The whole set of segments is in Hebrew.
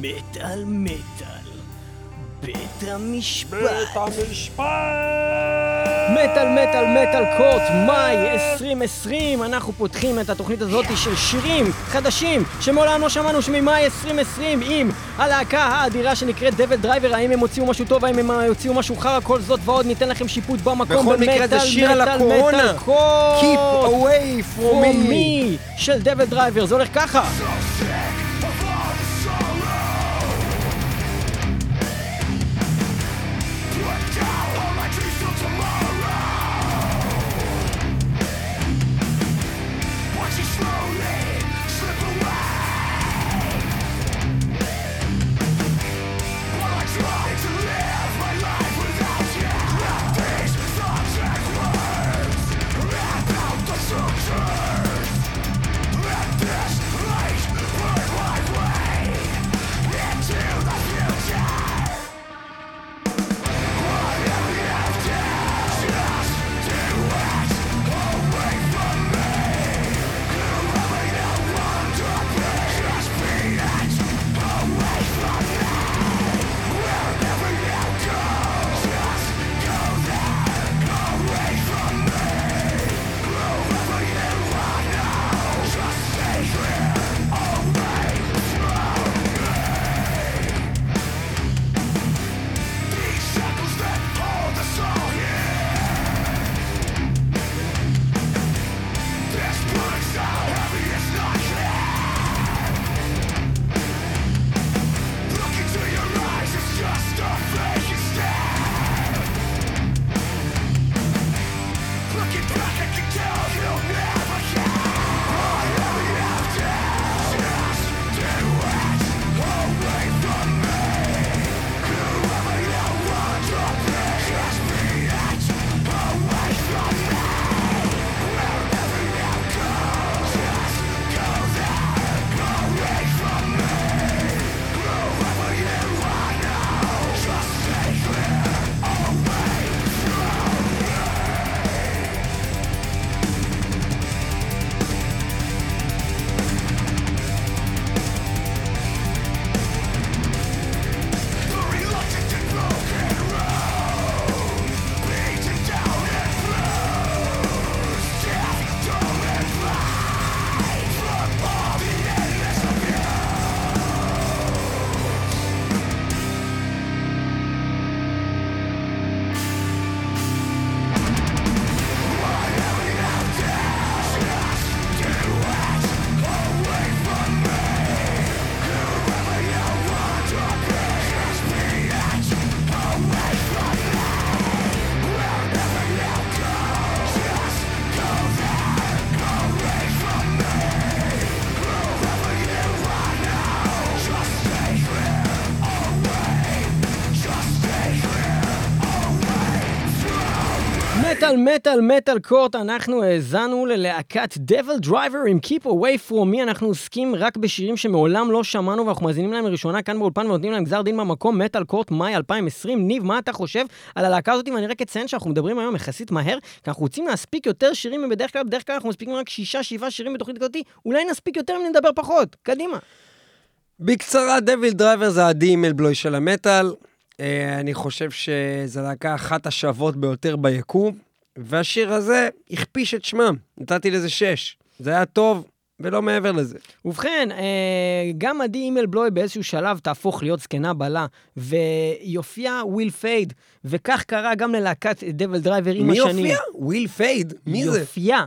מטאל מטאל. בית המשפט. בית המשפט! מטאל מטאל Metal Court, מאי 2020, אנחנו פותחים את התוכנית הזאת של שירים חדשים שמעולם לא שמענו שממאי 2020 עם הלהקה האדירה שנקראת DevilDriver, האם הם הוציאו משהו טוב, האם הם הוציאו משהו חרא, כל זאת ועוד ניתן לכם שיפוט במקום בכל מקרה זה שיר על הקורונה. Keep away from me של דבל דרייבר, זה הולך ככה מטאל מטאל Metal Court, אנחנו האזנו ללהקת DevilDriver עם Keep Away From Me, אנחנו עוסקים רק בשירים שמעולם לא שמענו ואנחנו מאזינים להם לראשונה כאן באולפן ונותנים להם גזר דין במקום, Metal Court מאי 2020. ניב, מה אתה חושב על הלהקה הזאת? ואני רק אציין שאנחנו מדברים היום יחסית מהר, כי אנחנו רוצים להספיק יותר שירים מבדרך כלל, בדרך כלל אנחנו מספיקים רק שישה, שבעה שירים בתוכנית כזאת, אולי נספיק יותר אם נדבר פחות. קדימה. בקצרה, DevilDriver זה עדי הימלבלוי של המטאל. אה, אני חושב שזו להקה אחת השוות ביותר ביקום, והשיר הזה הכפיש את שמם. נתתי לזה שש. זה היה טוב, ולא מעבר לזה. ובכן, אה, גם עדי הימלבלוי באיזשהו שלב תהפוך להיות זקנה בלה, ויופייה will fade, וכך קרה גם ללהקת DevilDriver עם השנים. יופייה? will fade? מי זה? יופייה.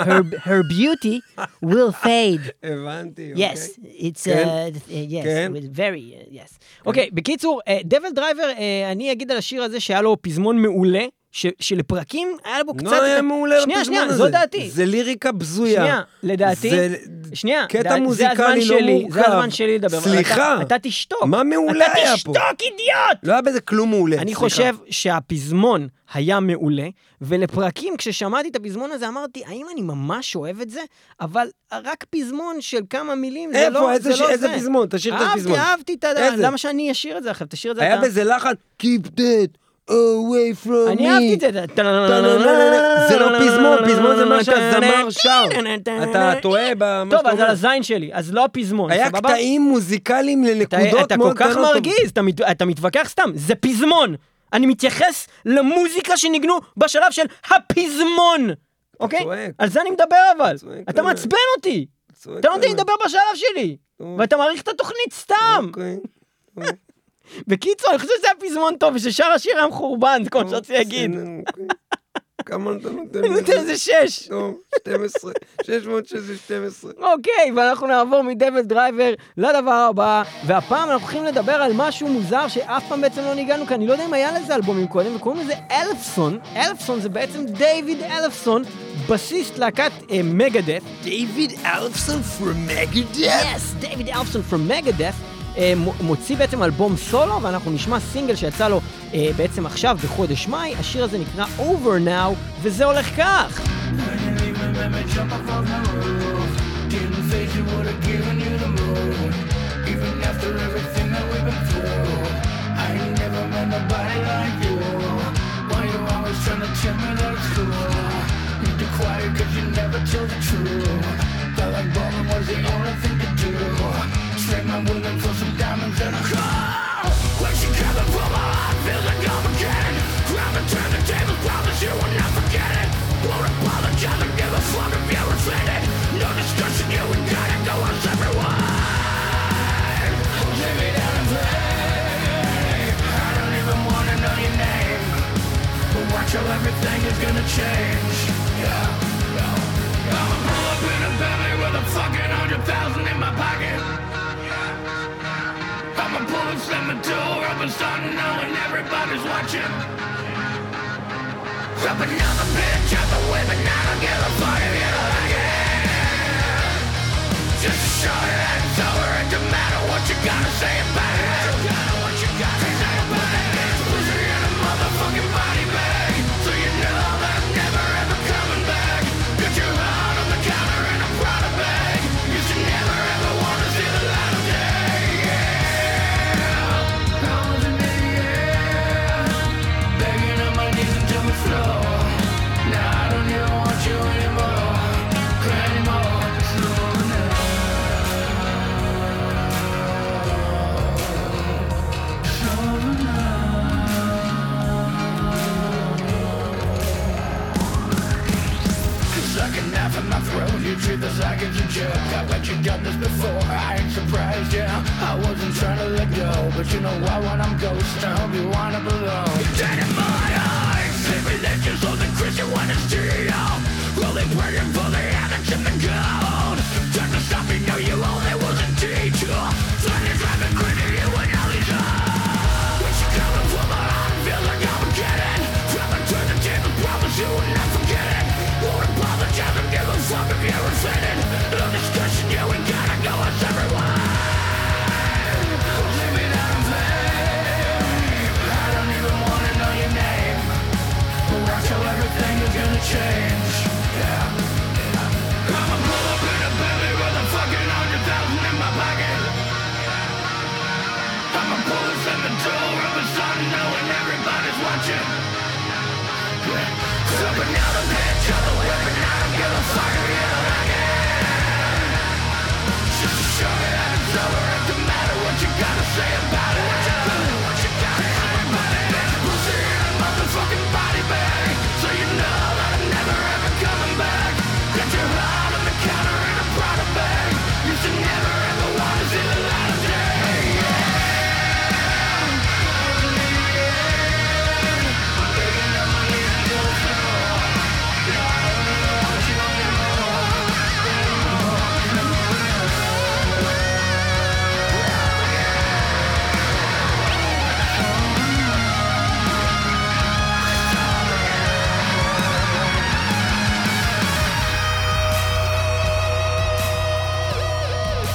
her, her beauty will fade. הבנתי, Yes, אוקיי. it's, כן. uh, uh, yes, כן. very, uh, yes. אוקיי, בקיצור, דבל דרייבר, אני אגיד על השיר הזה שהיה לו פזמון מעולה, ש- שלפרקים היה בו קצת... לא היה מעולה שנייה, בפזמון שנייה, הזה. זו דעתי. זה ליריקה בזויה. שנייה, לדעתי, זה שנייה, קטע ד- זה מוזיקלי לא שלי, מורכב. זה הזמן שלי לדבר. סליחה. אתה, אתה תשתוק. מה מעולה אתה היה תשתוק, פה? אידיוט! לא היה בזה כלום מעולה. אני סליחה. חושב שהפזמון היה מעולה, ולפרקים, כששמעתי את הפזמון הזה, אמרתי, האם אני ממש אוהב את זה? אבל רק פזמון של כמה מילים, זה לא איפה? איזה זה. ש- לא איזה זה. פזמון? תשאיר את הפזמון. אהבתי, אהבתי את ה... למה שאני אשיר את זה עכשיו? תשאיר את זה היה אתה. בזה לחן, Keep that away from me. אני אהבתי את זה. זה לא פזמון, פזמון זה מה שהזמר שר. אתה טועה במה טוב, שאתה אז על אומר. הזין שלי, אז לא הפזמון, היה? קטעים מוזיקליים אתה- לנקודות אתה מאוד כל כך. מרגיז, אתה מת- אתה מתווכח סתם, זה פזמון. אני מתייחס למוזיקה שניגנו בשלב של הפזמון, אוקיי? על זה אני מדבר אבל. אתה. מעצבן אותי. אתה לא נותן לי. לדבר בשלב שלי. טוב, ואתה מעריך את התוכנית סתם. בקיצור, אני חושב שזה היה פזמון טוב, וששאר השיר היה מחורבן, כמו שרציתי להגיד. אוקיי. כמה אתה נותן אני נותן? לזה שש. טוב, 12. 600 שזה 12. אוקיי, ואנחנו נעבור מ DevilDriver לדבר הבא, והפעם אנחנו הולכים לדבר על משהו מוזר שאף פעם בעצם לא ניגענו כאן, אני לא יודע אם היה לזה אלבומים קודם, וקוראים לזה אלפסון. אלפסון זה בעצם דיוויד אלפסון, בסיסט להקת אה, Megadeth. דיוויד אלפסון from Megadeth? yes, דיוויד אלפסון from Megadeth. מוציא בעצם אלבום סולו, ואנחנו נשמע סינגל שיצא לו אה, בעצם עכשיו בחודש מאי, השיר הזה נקרא Over Now, וזה הולך כך. straight my wound and throw some diamonds in a car When she comes and for my heart, feel like I'm again Grab and turn the table, promise you will not forget it. Won't apologize or give a fuck if you're offended. No discussion, you and God, I go on everyone Leave me down in vain I don't even wanna know your name. But watch how everything is gonna change. Yeah, yeah. I'ma pull up in a family with a fucking hundred thousand in my pocket. I'm a poet, I'm a tour, I'm a star now and everybody's watching. Drop another bitch, drop a weapon. and I don't give a fuck if you like it. Just shut show it, it's over, it don't matter what you gotta say about it. seconds in jail. I bet you done this before, I ain't surprised, yeah. I wasn't trying to let go But you know why when I'm ghost, I hope you wind up alone. You're dead in my eyes. Same religions on the Christian one is Rolling, praying for the addiction the go.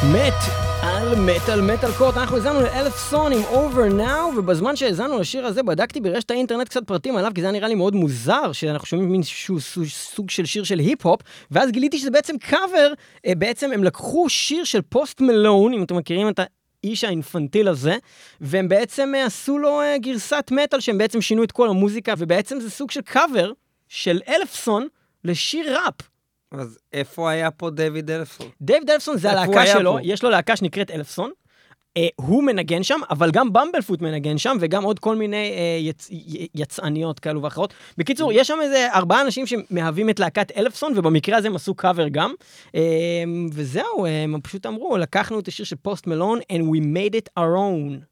מטאל מטאל Metal Court, אנחנו האזנו לאלפסון עם Over Now, ובזמן שהאזנו לשיר הזה בדקתי ברשת האינטרנט קצת פרטים עליו, כי זה היה נראה לי מאוד מוזר, שאנחנו שומעים מין שהוא סוג, של שיר של היפ-הופ, ואז גיליתי שזה בעצם קאבר, אה, בעצם הם לקחו שיר של פוסט מאלון, אם אתם מכירים את האיש האינפנטיל הזה, והם בעצם אה, עשו לו אה, גרסת מטאל, שהם בעצם שינו את כל המוזיקה, ובעצם זה סוג של קאבר של אלפסון לשיר ראפ. אז איפה היה פה דיוויד אלפסון? דיוויד אלפסון זה הלהקה שלו, פה? יש לו להקה שנקראת אלפסון. אה, הוא מנגן שם, אבל גם במבלפוט מנגן שם, וגם עוד כל מיני אה, יצ... י- יצאניות כאלו ואחרות. בקיצור, יש שם איזה ארבעה אנשים שמהווים את להקת אלפסון, ובמקרה הזה הם עשו קאבר גם. אה, וזהו, אה, הם פשוט אמרו, לקחנו את השיר של פוסט מלון, and we made it our own.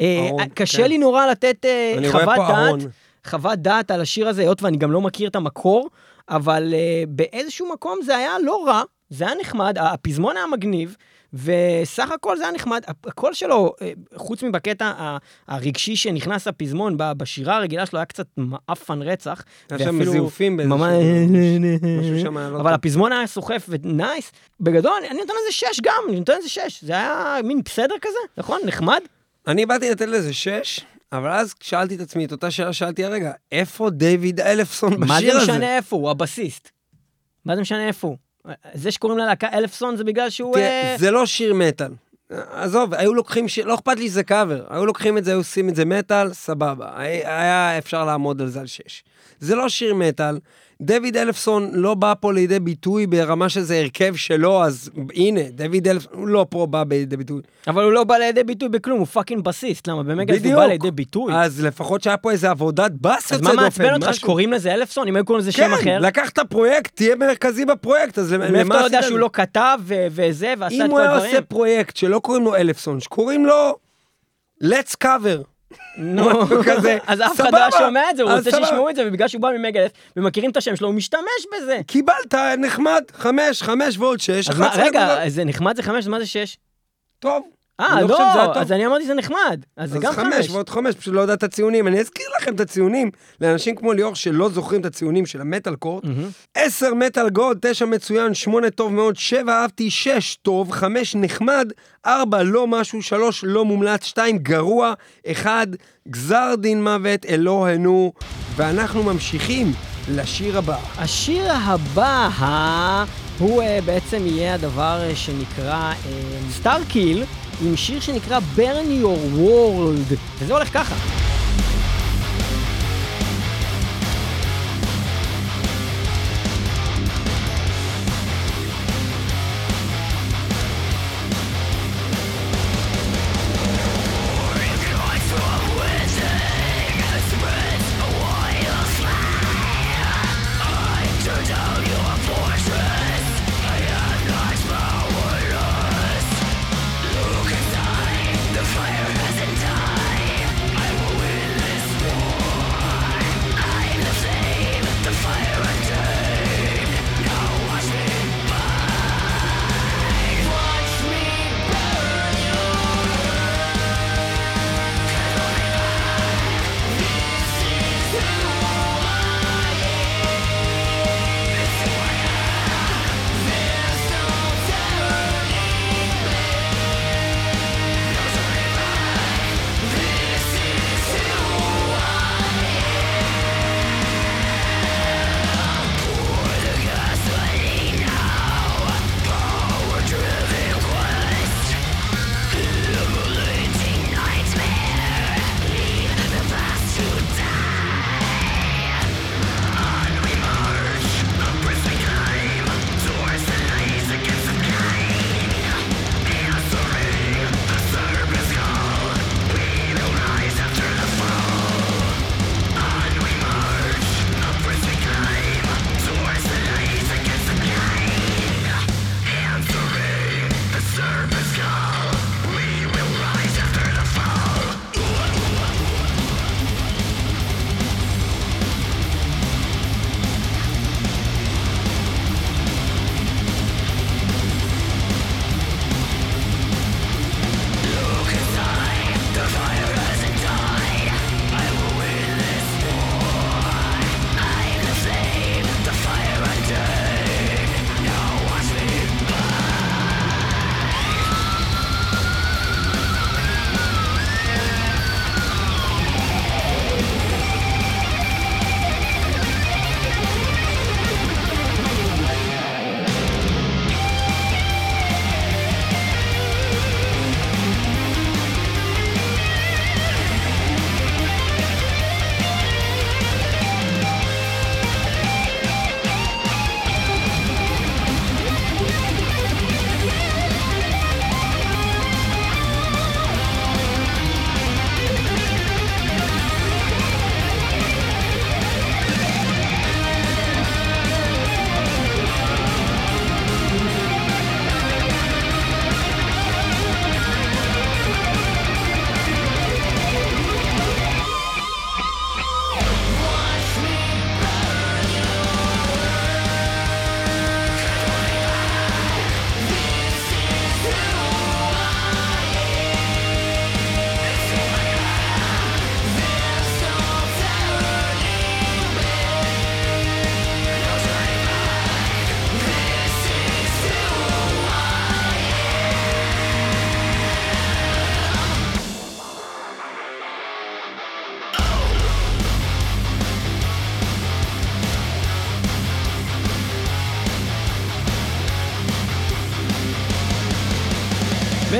אה, ארון, קשה כן. לי נורא לתת אה, חוות. דעת, חוות דעת על השיר הזה, היות ואני גם לא מכיר את המקור, אבל אה, באיזשהו מקום זה היה לא רע, זה היה נחמד, הפזמון היה מגניב, וסך הכל זה היה נחמד. הקול שלו, אה, חוץ מבקטע הרגשי שנכנס לפזמון, ב- בשירה הרגילה שלו היה קצת מעפן רצח. היה שם זיופים באיזשהו... משהו שם היה לא אבל טוב. הפזמון היה סוחף ונייס. בגדול, אני נותן לזה שש גם, אני נותן לזה שש. זה היה מין בסדר כזה, נכון? נחמד? אני באתי לתת לזה שש, אבל אז שאלתי את עצמי את אותה שאלה ששאלתי הרגע, איפה דיוויד אלפסון מה בשיר זה הזה? משנה איפה הוא? הבסיסט. מה זה משנה איפה הוא? זה שקוראים ללהקה אלפסון זה בגלל שהוא... תראה, אה, זה לא שיר מטאל. עזוב, היו לוקחים שיר, לא אכפת לי שזה קאבר, היו לוקחים את זה, היו עושים את זה מטאל, סבבה. היה אפשר לעמוד על זה על שש. זה לא שיר מטאל. דויד אלפסון לא בא פה לידי ביטוי ברמה שזה הרכב שלו, אז הנה, דויד אלפסון, הוא לא פה בא לידי ביטוי. אבל הוא לא בא לידי ביטוי בכלום, הוא פאקינג בסיסט. למה? במגה הוא. בא לידי ביטוי. אז לפחות שהיה פה איזה עבודת בס אז יוצא מה דופן. מעצבן אותך. שקוראים לזה אלפסון? אם היו קוראים לזה כן, שם אחר? לקחת פרויקט, תהיה מרכזי בפרויקט, אז למה מאיפה אתה יודע עשית שהוא את לא כתב וזה, ועשה אם את הוא כל היה הדברים? עושה פרויקט שלא קוראים לו אלפסון, שקוראים לו Let's Cover. נו, כזה. אז אף אחד. לא היה שומע את זה, הוא רוצה. שישמעו את זה, ובגלל שהוא בא ממגלף, ומכירים את השם שלו, הוא משתמש בזה. קיבלת, נחמד, חמש, חמש ועוד שש, אז מה, 11 נקודות. רגע, זה נחמד זה חמש, מה זה שש? טוב. אה, לא שזה לא. אז אני אמרתי זה נחמד. אז זה אז גם חמש חמש. ועוד חמש, פשוט לא יודע את הציונים. אני אזכיר לכם את הציונים לאנשים כמו ליאור שלא זוכרים את הציונים של המטאל קורט. עשר מטאל גוד, תשע מצוין, שמונה טוב מאוד, שבע אהבתי, שש טוב, חמש נחמד, ארבע לא משהו, שלוש לא מומלץ, שתיים גרוע, אחד גזר דין מוות, אלוהינו, ואנחנו ממשיכים לשיר הבא. השיר הבא הוא אה, בעצם יהיה הדבר אה, שנקרא סטארקיל, עם שיר שנקרא Burn Your World, וזה הולך ככה.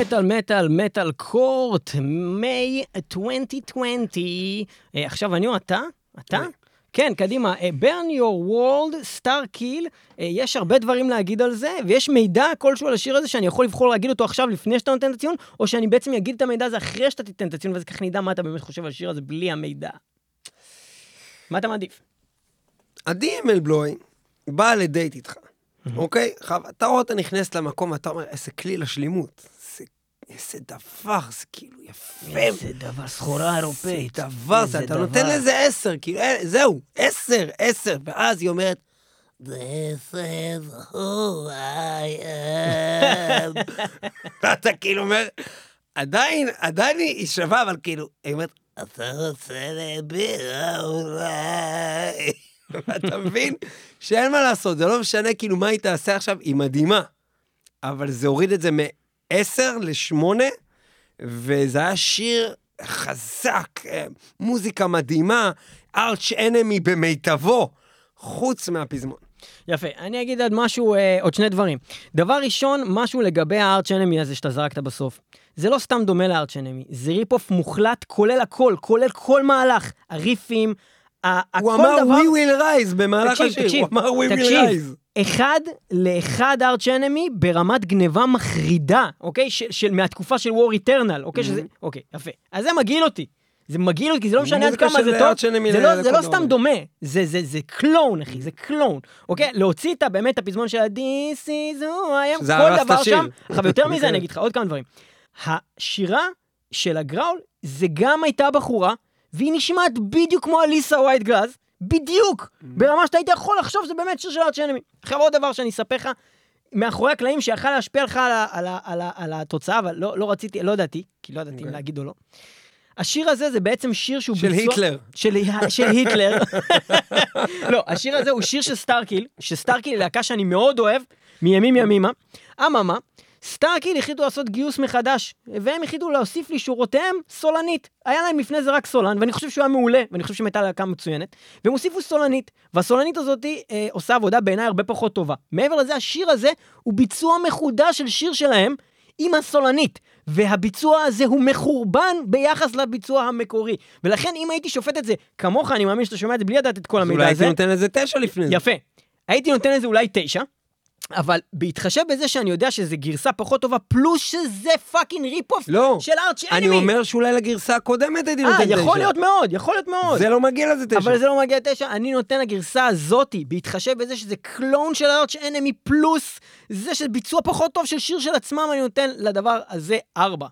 מטאל מטאל מטאל קורט, מיי 2020. אה, עכשיו אני או אתה? אתה? כן, קדימה. אה, burn your world, star kill. אה, יש הרבה דברים להגיד על זה, ויש מידע כלשהו על השיר הזה שאני יכול לבחור להגיד אותו עכשיו לפני שאתה נותן את הציון, או שאני בעצם אגיד את המידע הזה אחרי שאתה תיתן את הציון, ואז ככה נדע מה אתה באמת חושב על השיר הזה בלי המידע. מה אתה מעדיף? עדי מלבלוי בא לדייט איתך, אוקיי? אתה רואה אותה נכנסת למקום ואתה אומר, איזה כלי לשלימות. איזה- איזה דבר, זה כאילו יפה. איזה דבר, סחורה אירופאית. זה דבר, זה, אתה נותן לזה עשר, כאילו, אה, זהו, עשר, עשר, ואז היא אומרת, This is who I am. ואתה כאילו אומר, עדיין, עדיין היא שווה, אבל כאילו, היא אומרת, אתה רוצה לבירה אולי. ואתה מבין שאין מה לעשות, זה לא משנה כאילו מה היא תעשה עכשיו, היא מדהימה. אבל זה הוריד את זה מ-10 ל-8, וזה היה שיר חזק, אה, מוזיקה מדהימה, Arch Enemy במיטבו, חוץ מהפזמון. יפה, אני אגיד עוד משהו, אה, עוד שני דברים. דבר ראשון, משהו לגבי ה Arch Enemy הזה שאתה זרקת בסוף. זה לא סתם דומה ל Arch Enemy, זה rip-off מוחלט, כולל הכל, כולל כל מהלך. הריפים, הוא דבר... אמר We will rise במהלך תקשיב, השיר, תקשיב, הוא אמר We will תקשיב, rise. אחד לאחד ארץ' אנמי ברמת גניבה מחרידה, אוקיי? של, של, מהתקופה של וור איטרנל, אוקיי? שזה... אוקיי, יפה. אז זה מגעיל אותי. זה מגעיל אותי, כי זה לא משנה עד כמה זה טוב. Enemy זה לא, זה לא דבר. סתם דומה, זה, זה, זה קלון, אחי, זה קלון. אוקיי? להוציא את באמת הפזמון של ה-This is who I am, כל דבר. שם. עכשיו, יותר מזה, אני אגיד לך עוד כמה דברים. השירה של ה growl, זה גם הייתה בחורה, והיא נשמעת בדיוק כמו Alissa White-Gluz, בדיוק, Mm-hmm. ברמה שאתה היית יכול לחשוב שזה באמת שיר של Arch Enemy. עכשיו עוד דבר שאני אספר לך, מאחורי הקלעים שיכל להשפיע לך על, על, על, על התוצאה, אבל לא, לא רציתי, לא ידעתי, כי לא ידעתי אם אוקיי. להגיד או לא. השיר הזה זה בעצם שיר שהוא של ביצוע... היטלר. של, של היטלר. לא, השיר הזה הוא שיר של Starkill, ש Starkill היא להקה שאני מאוד אוהב, מימים ימימה. אממה, סטארקיל החליטו לעשות גיוס מחדש, והם החליטו להוסיף לשורותיהם סולנית. היה להם לפני זה רק סולן, ואני חושב שהוא היה מעולה, ואני חושב שהם הייתה להקה מצוינת, והם הוסיפו סולנית, והסולנית הזאת אה, עושה עבודה בעיניי הרבה פחות טובה. מעבר לזה, השיר הזה הוא ביצוע מחודש של שיר שלהם, עם הסולנית, והביצוע הזה הוא מחורבן ביחס לביצוע המקורי. ולכן אם הייתי שופט את זה כמוך, אני מאמין שאתה שומע את זה בלי לדעת את כל אז המידע אולי הזה. הייתי נותן לזה תשע לפני זה. יפה. הייתי נותן לזה אולי תשע, אבל בהתחשב בזה שאני יודע שזה גרסה פחות טובה, פלוס שזה fucking rip-off לא, של Arch Enemy. אני אומר שאולי לגרסה הקודמת הייתי נותן אה, תשע. יכול להיות מאוד, יכול להיות מאוד. זה לא מגיע לזה תשע. אבל זה לא מגיע לתשע, אני נותן לגרסה הזאתי, בהתחשב בזה שזה clone של Arch Enemy פלוס זה של ביצוע פחות טוב של שיר של עצמם, אני נותן לדבר הזה ארבע.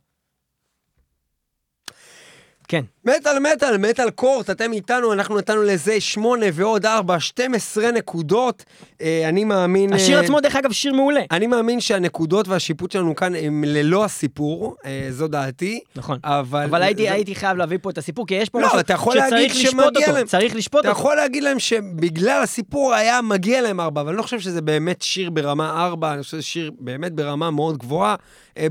כן. מטאל מטאל, מטאל קורט, אתם איתנו, אנחנו נתנו לזה 8 ועוד 4, 12 נקודות. אה, אני מאמין... השיר אה, עצמו, דרך אגב, שיר מעולה. אני מאמין שהנקודות והשיפוט שלנו כאן הם ללא הסיפור, אה, זו דעתי. נכון. אבל... אבל הייתי, זה- הייתי חייב להביא פה את הסיפור, כי יש פה לא, משהו אתה שצריך לשפוט אותו. להם. צריך לשפוט אתה אותו. יכול להגיד להם שבגלל הסיפור היה מגיע להם ארבע, אבל אני לא חושב שזה באמת שיר ברמה ארבע, אני חושב שזה שיר באמת ברמה מאוד גבוהה,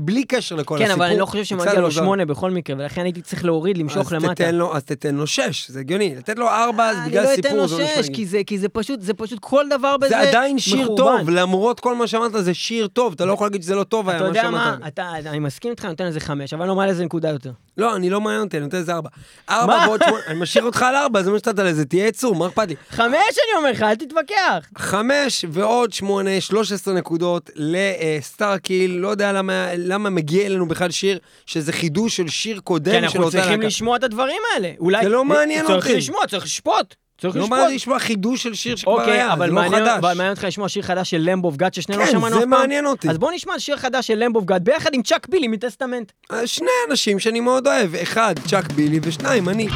בלי קשר לכל כן, הסיפור. אבל אני לא חושב שמגיע לו מוזר. שמונה בכל מקרה, ולכן הייתי צריך להוריד, למשוך למטה. תתן לו, אז תתן לו שש, זה הגיוני. לתת לו ארבע, אז אני בגלל לא סיפור אתן לו זה לא שש. כי זה- כי זה פשוט, זה פשוט כל דבר בזה זה עדיין שיר מחורבן. טוב, למרות כל מה שאמרת, זה שיר טוב, אתה לא יכול להגיד שזה לא טוב היה אתה מה יודע שאמרת. מה, אתה- אני מסכים איתך, אני נותן לזה חמש, אבל לא מעלה לזה נקודה יותר. לא, אני לא מעניין אותי, אני נותן לזה ארבע. ארבע? ועוד שמונה, אני משאיר אותך על ארבע, זה מה שנתת לזה, תהיה עצור, מה אכפת לי? חמש אני אומר לך, אל תתווכח. חמש ועוד שמונה, 13 נקודות לסטארקיל, לא יודע למה, למה מגיע אלינו בכלל שיר, שזה חידוש של שיר קודם כי של אנחנו אותה צריכים להקה. לשמוע את הדברים האלה. אולי... זה לא מעניין צריך אותי. לשמוע, צריך לשפוט. צריך לא לשפוט. מעניין לשמוע חידוש של שיר שכבר אוקיי, היה, זה לא מעניין חדש. אבל מעניין אותך לשמוע שיר חדש של למבו וגאד ששנינו לא כן, שמענו אף זה פעם. מעניין אותי. אז בוא נשמע שיר חדש של למבו וגאד ביחד עם צ'אק בילי מטסטמנט. אה, שני אנשים שאני מאוד אוהב, אחד, צ'אק בילי, ושניים, אני.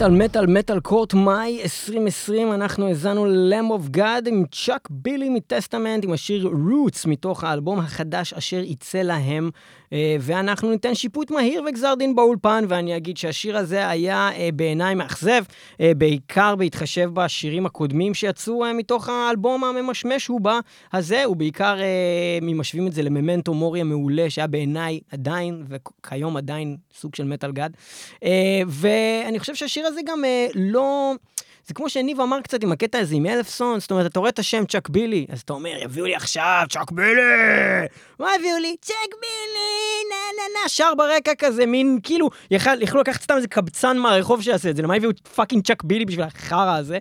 מטאל מטאל מטאל קורט מאי 2020 אנחנו האזנו ל-Lamb of God עם צ'אק בילי מטסטמנט עם השיר רוטס מתוך האלבום החדש אשר יצא להם ואנחנו ניתן שיפוט מהיר וגזר דין באולפן ואני אגיד שהשיר הזה היה אה, בעיניי מאכזב אה, בעיקר בהתחשב בשירים הקודמים שיצאו מתוך האלבום הממשמש הוא בא הזה ובעיקר אם משווים את זה לממנטו מורי המעולה שהיה בעיניי עדיין וכיום עדיין סוג של מטאל גאד. ואני חושב שהשיר הזה גם אה, לא... זה כמו שניב אמר קצת עם הקטע הזה עם Ellefson, זאת אומרת, אתה רואה את השם Chuck Billy, אז אתה אומר, יביאו לי עכשיו Chuck Billy! מה הביאו לי? Chuck Billy! נה נה נה, שר ברקע כזה, מין כאילו, יכלו לקחת סתם איזה קבצן מהרחוב שיעשה את זה, למה הביאו fucking Chuck Billy בשביל החרא הזה?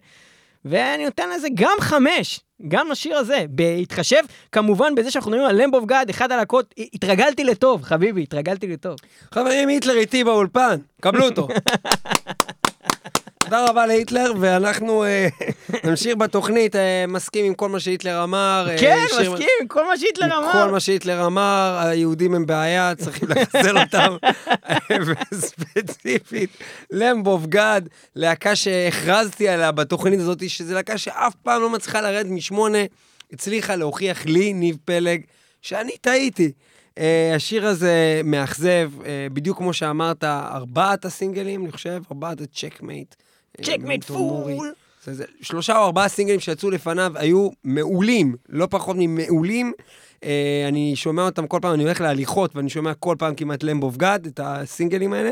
ואני נותן לזה גם חמש, גם לשיר הזה, בהתחשב כמובן בזה שאנחנו מדברים על Lamb of God, אחד הלהקות, התרגלתי לטוב, חביבי, התרגלתי לטוב. חברים, היטלר איתי באולפן, קבלו אותו. תודה רבה להיטלר, ואנחנו אה, נמשיך בתוכנית, אה, מסכים עם כל מה שהיטלר אמר. אה, כן, מסכים עם כל מה שהיטלר אמר. כל מה שהיטלר אמר, היהודים הם בעיה, צריכים לחסל אותם. וספציפית, למבוב גד, להקה שהכרזתי עליה בתוכנית הזאת, שזו להקה שאף פעם לא מצליחה לרדת משמונה, הצליחה להוכיח לי, ניב פלג, שאני טעיתי. Uh, השיר הזה מאכזב, uh, בדיוק כמו שאמרת, ארבעת הסינגלים, אני חושב, ארבעת ה Checkmate. Checkmate פול. שלושה או ארבעה סינגלים שיצאו לפניו היו מעולים, לא פחות ממעולים. Uh, אני שומע אותם כל פעם, אני הולך להליכות, ואני שומע כל פעם כמעט Lamb of God, את הסינגלים האלה.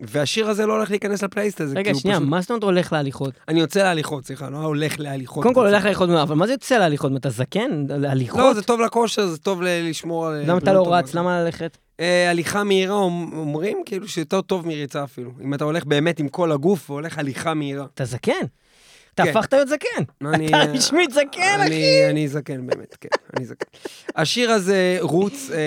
והשיר הזה לא הולך להיכנס לפלייליסט הזה. רגע, שנייה, פשוט... מה זאת אומרת הולך להליכות? אני יוצא להליכות, סליחה, לא הולך להליכות. קודם כל הולך להליכות, אבל מה זה יוצא להליכות? אתה זקן? להליכות? לא, זה טוב לכושר, זה טוב לשמור על... למה אתה לא רץ? למה ללכת? אה, הליכה מהירה אומרים כאילו שיותר טוב מריצה אפילו. אם אתה הולך באמת עם כל הגוף והולך הליכה מהירה. אתה זקן. אתה כן. הפכת להיות זקן. אתה רשמית זקן, אחי. אני זקן באמת, כן, אני זקן. השיר הזה, רוץ, אה,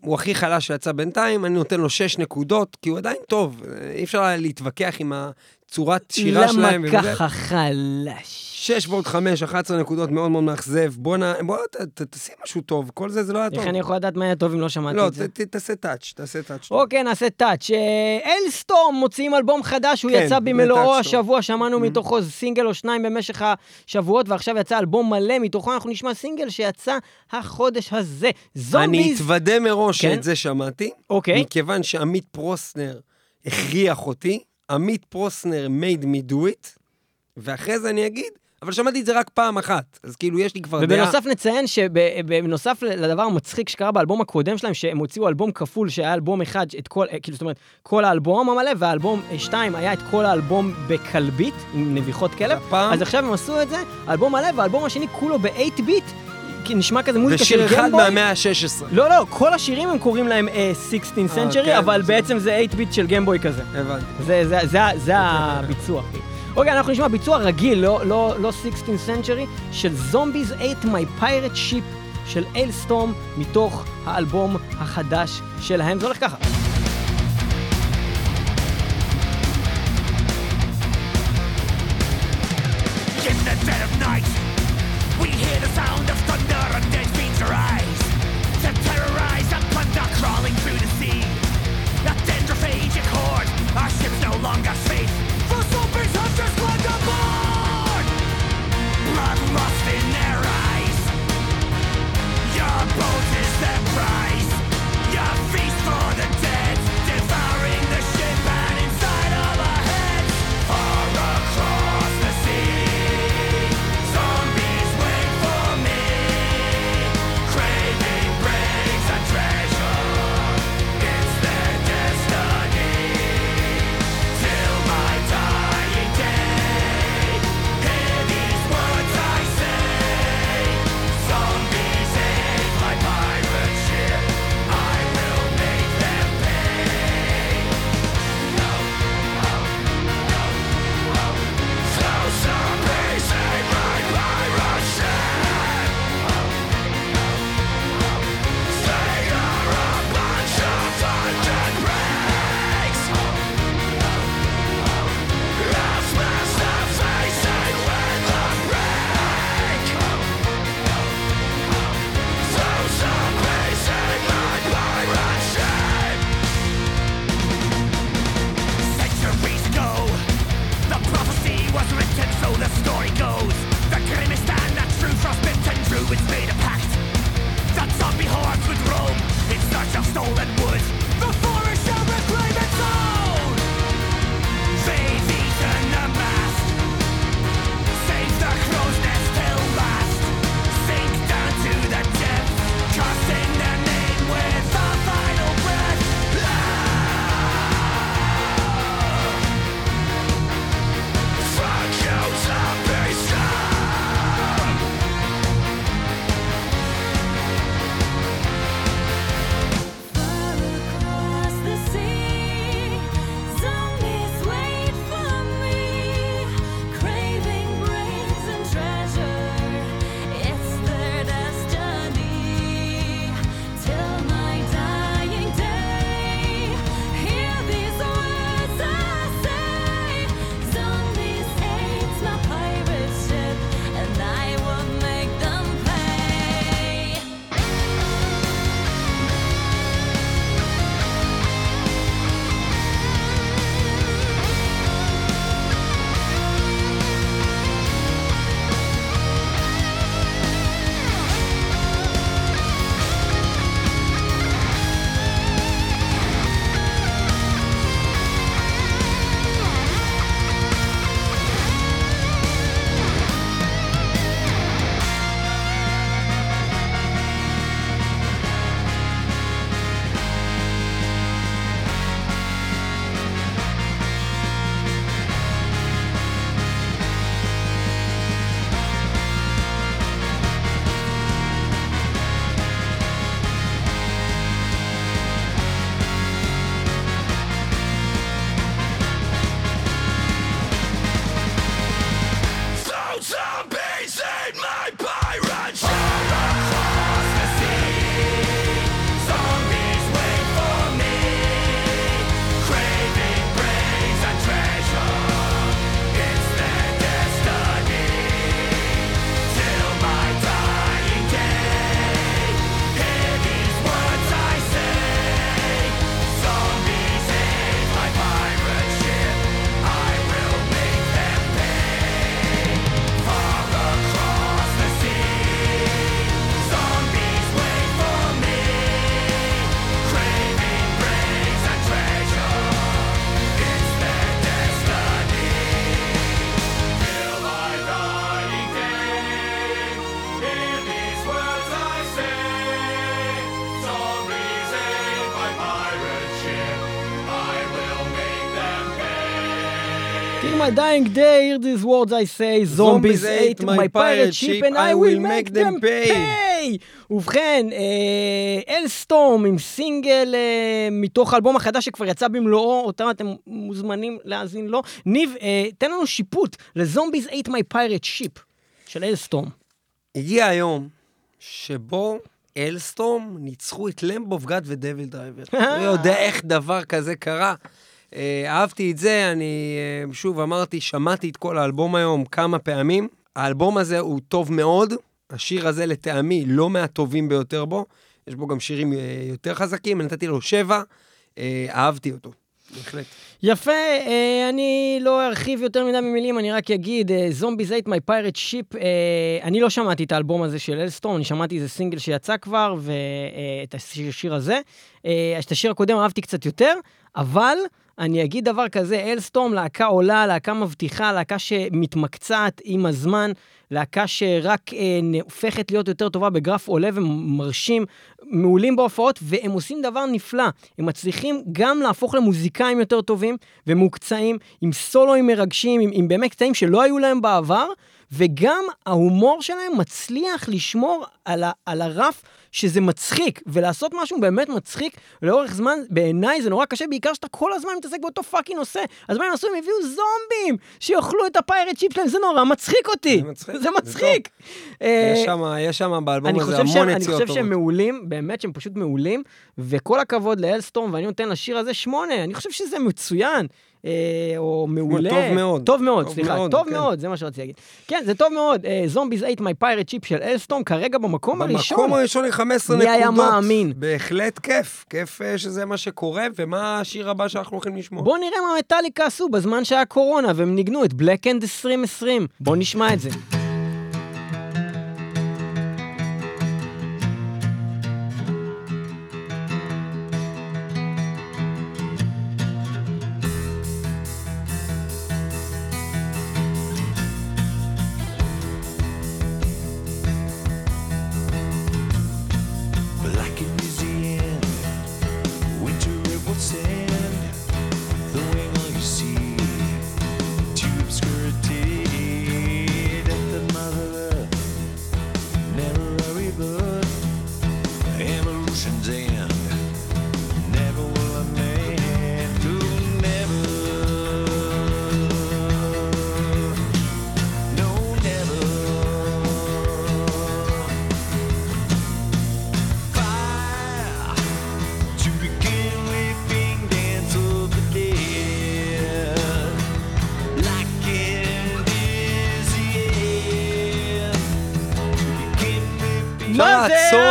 הוא הכי חלש שיצא בינתיים, אני נותן לו שש נקודות, כי הוא עדיין טוב. אי אפשר להתווכח עם הצורת שירה שלהם. למה ככה חלש? 6 ועוד 5, 11 נקודות מאוד מאוד מאכזב. בוא נ... בוא ת, תשים משהו טוב, כל זה זה לא היה טוב. איך אני יכול לדעת מה היה טוב אם לא שמעתי לא, את זה? לא, תעשה טאץ', תעשה טאץ'. אוקיי, נעשה טאץ'. אלסטורם מוציאים אלבום חדש, הוא כן, יצא במלואו השבוע, שמענו mm-hmm. מתוכו סינגל או שניים במשך השבועות, ועכשיו יצא אלבום מלא, מתוכו אנחנו נשמע סינגל שיצא החודש הזה. זומביז... אני אתוודה מראש כן? שאת זה שמעתי. אוקיי. מכיוון שעמית פרוסנר הכריח אותי, עמית פרוסנר made me do it, ואחרי זה אני אגיד אבל שמעתי את זה רק פעם אחת, אז כאילו יש לי כבר ובנוסף דעה. ובנוסף נציין שבנוסף לדבר המצחיק שקרה באלבום הקודם שלהם, שהם הוציאו אלבום כפול שהיה אלבום אחד, את כל, כאילו זאת אומרת, כל האלבום המלא, והאלבום 2 היה את כל האלבום בכלבית, עם נביחות כלב, הפעם... אז עכשיו הם עשו את זה, אלבום מלא, והאלבום השני כולו ב-8 ביט. כי נשמע כזה מוזיקה של גמבוי. ושיר אחד מהמאה ה-16. לא, לא, כל השירים הם קוראים להם uh, 16 century, כן, אבל בעצם זה 8 ביט של גמבוי כזה. הבנתי. זה, זה, זה, זה הביצוע. אוקיי, אנחנו נשמע ביצוע רגיל, לא, לא, לא 16 century, של Zombies ate my pirate ship של אילסטורם, מתוך האלבום החדש שלהם. זה הולך ככה. stolen woods dying day, hear these words I say, zombies ate my pirate ship and I will make them pay. ובכן, אה, Alestorm עם סינגל אה, מתוך האלבום החדש שכבר יצא במלואו, אותם אתם מוזמנים להאזין לו. ניב, אה, תן לנו שיפוט ל Zombies Ate My Pirate Ship של Alestorm. הגיע היום שבו Alestorm ניצחו את Lamb of God ו DevilDriver. אני יודע איך דבר כזה קרה. אה, אהבתי את זה, אני אה, שוב אמרתי, שמעתי את כל האלבום היום כמה פעמים. האלבום הזה הוא טוב מאוד, השיר הזה לטעמי לא מהטובים ביותר בו, יש בו גם שירים אה, יותר חזקים, נתתי לו שבע, אה, אהבתי אותו, בהחלט. יפה, אה, אני לא ארחיב יותר מדי במילים, אני רק אגיד, זומבי זייט מי פיירט שיפ, אני לא שמעתי את האלבום הזה של אלסטורם, אני שמעתי איזה סינגל שיצא כבר, ואת השיר הזה. את השיר הקודם אהבתי קצת יותר, אבל... אני אגיד דבר כזה, אלסטורם, להקה עולה, להקה מבטיחה, להקה שמתמקצעת עם הזמן, להקה שרק אה, הופכת להיות יותר טובה בגרף עולה ומרשים, מעולים בהופעות, והם עושים דבר נפלא. הם מצליחים גם להפוך למוזיקאים יותר טובים ומוקצעים, עם סולואים מרגשים, עם, עם באמת קטעים שלא היו להם בעבר, וגם ההומור שלהם מצליח לשמור על, ה, על הרף שזה מצחיק, ולעשות משהו באמת מצחיק לאורך זמן, בעיניי זה נורא קשה, בעיקר שאתה כל הזמן מתעסק באותו פאקינג נושא. אז מה הם עשו? הם הביאו זומבים שיאכלו את ה pirate ship שלהם, זה נורא מצחיק אותי. זה מצחיק. זה מצחיק. יש שם באלבום הזה המון יציאות. אני חושב שהם מעולים, באמת שהם פשוט מעולים, וכל הכבוד ל Alestorm, ואני נותן לשיר הזה שמונה, אני חושב שזה מצוין. אה, או מעולה. טוב מאוד. טוב מאוד, סליחה, טוב כן. מאוד, זה מה שרציתי להגיד. כן, זה טוב מאוד. Zombies Ate My Pirate Ship של Alestorm, כרגע במקום הראשון. במקום הראשון עם 15 נקודות. מי היה מאמין? בהחלט כיף. כיף אה, שזה מה שקורה, ומה השיר הבא שאנחנו הולכים לשמוע. בואו נראה מה מטאליקה עשו בזמן שהיה קורונה, והם ניגנו את Blackened 2020. בואו נשמע את זה.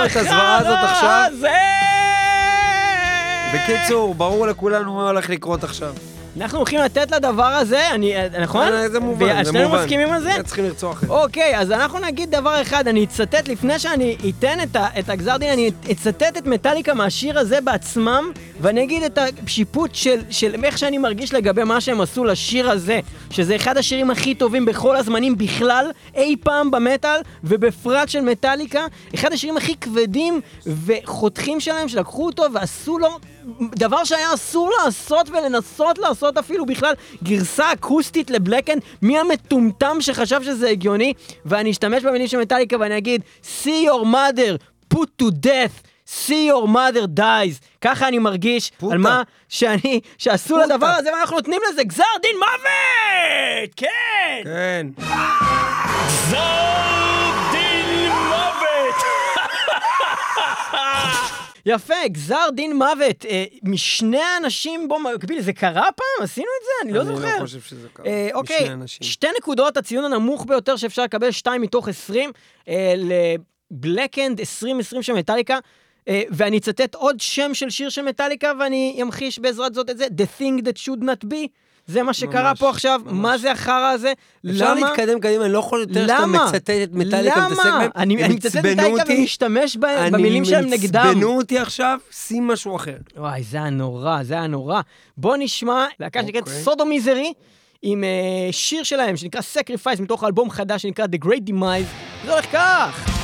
את הזוועה הזאת עכשיו? בקיצור, ברור לכולנו מה הולך לקרות עכשיו. אנחנו הולכים לתת לדבר הזה, אני, נכון? זה מובן, זה מובן. שנינו מסכימים על זה? צריכים לרצוח את זה. אוקיי, אז אנחנו נגיד דבר אחד, אני אצטט, לפני שאני אתן את, את הגזר דין, אני אצטט את מטאליקה מהשיר הזה בעצמם, ואני אגיד את השיפוט של, של איך שאני מרגיש לגבי מה שהם עשו לשיר הזה, שזה אחד השירים הכי טובים בכל הזמנים בכלל, אי פעם במטאל, ובפרט של מטאליקה, אחד השירים הכי כבדים וחותכים שלהם, שלקחו אותו ועשו לו דבר שהיה אסור לעשות ולנסות לעשות אפילו בכלל גרסה אקוסטית לבלקן, מי המטומטם שחשב שזה הגיוני? ואני אשתמש במילים של מטאליקה ואני אגיד, see your mother put to death. see your mother dies. ככה אני מרגיש פוטה. על מה שאני, שעשו פוטה. לדבר הזה, ואנחנו נותנים לזה גזר דין מוות! כן! כן. גזר דין מוות! יפה, גזר דין מוות אה, משני אנשים בו מקביל, זה קרה פעם? עשינו את זה? אני לא זוכר. אני לא חושב שזה קרה, אה, אוקיי, משני אנשים. שתי נקודות, הציון הנמוך ביותר שאפשר לקבל, שתיים מתוך עשרים, אה, לבלקאנד 2020 של מטאליקה. אה, ואני אצטט עוד שם של שיר של מטאליקה, ואני אמחיש בעזרת זאת את זה, The Thing That Should Not Be. זה מה שקרה ממש, פה עכשיו, ממש. מה זה החרא הזה? אפשר למה? להתקדם קדימה, אני לא יכול יותר שאתה מצטט את מטאליקה, למה? אני, אני מצטט את מטאליקה ומשתמש ב, במילים שלהם נגדם. אני עצבנו אותי עכשיו, שים משהו אחר. וואי, זה היה נורא, זה היה נורא. בוא נשמע להקה שנקראת אוקיי. סודו מיזרי, עם uh, שיר שלהם שנקרא Sacrifice, מתוך אלבום חדש שנקרא The Great Demise. זה הולך כך!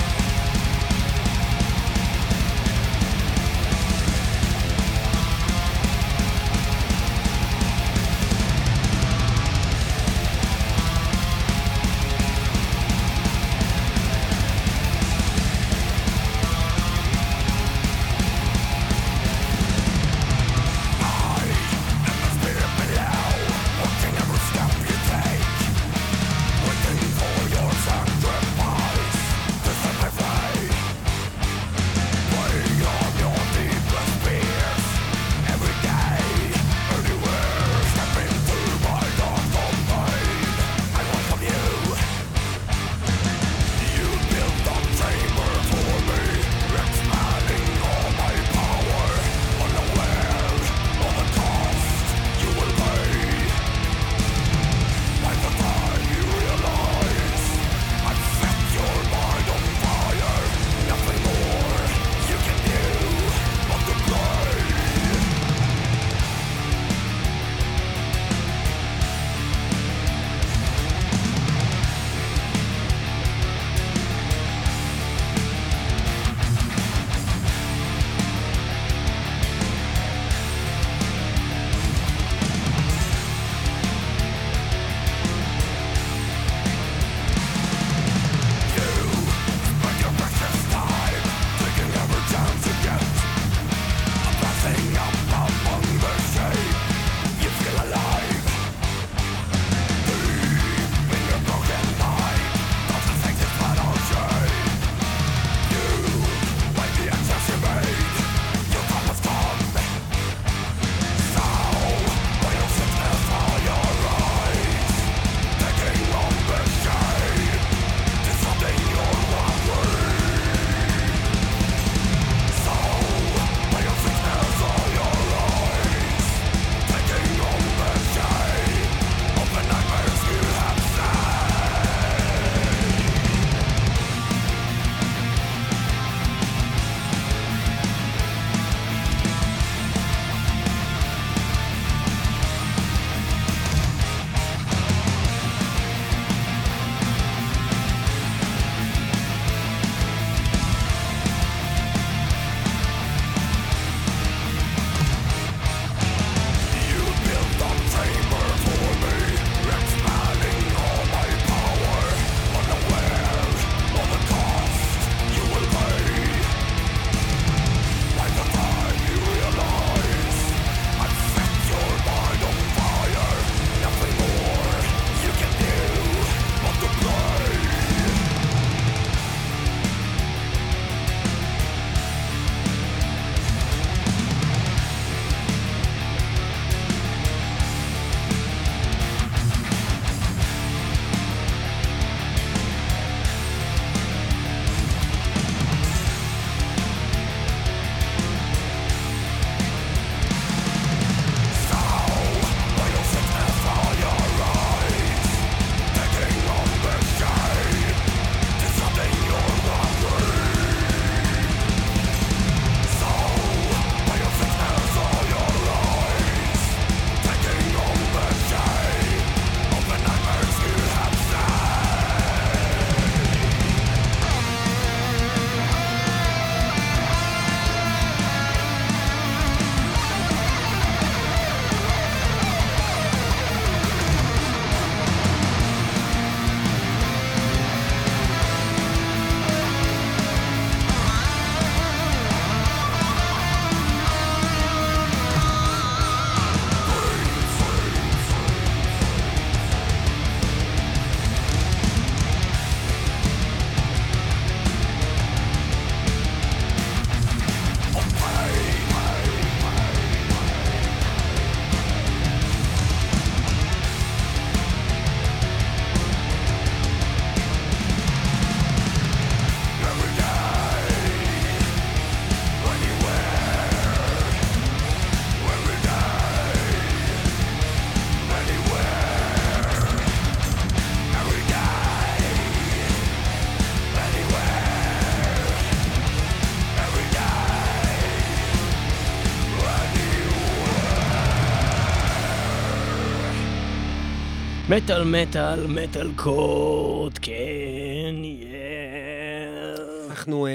מטאל מטאל מטאל court, כן, yeah. אנחנו אה,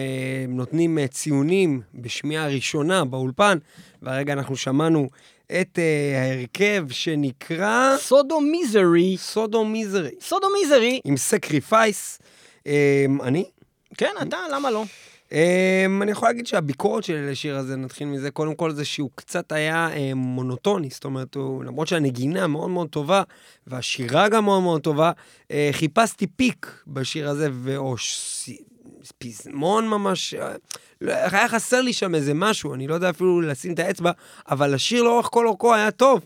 נותנים אה, ציונים בשמיעה ראשונה באולפן, והרגע אנחנו שמענו את אה, ההרכב שנקרא Sodomisery. Sodomisery, Sodomisery. עם Sacrifice. אה, אני? כן, אתה, למה לא? Um, אני יכול להגיד שהביקורת שלי לשיר הזה, נתחיל מזה, קודם כל זה שהוא קצת היה um, מונוטוני, זאת אומרת, הוא, למרות שהנגינה מאוד מאוד טובה, והשירה גם מאוד מאוד טובה, uh, חיפשתי פיק בשיר הזה, או ש... פזמון ממש, לא, היה חסר לי שם איזה משהו, אני לא יודע אפילו לשים את האצבע, אבל השיר לאורך כל אורכו היה טוב.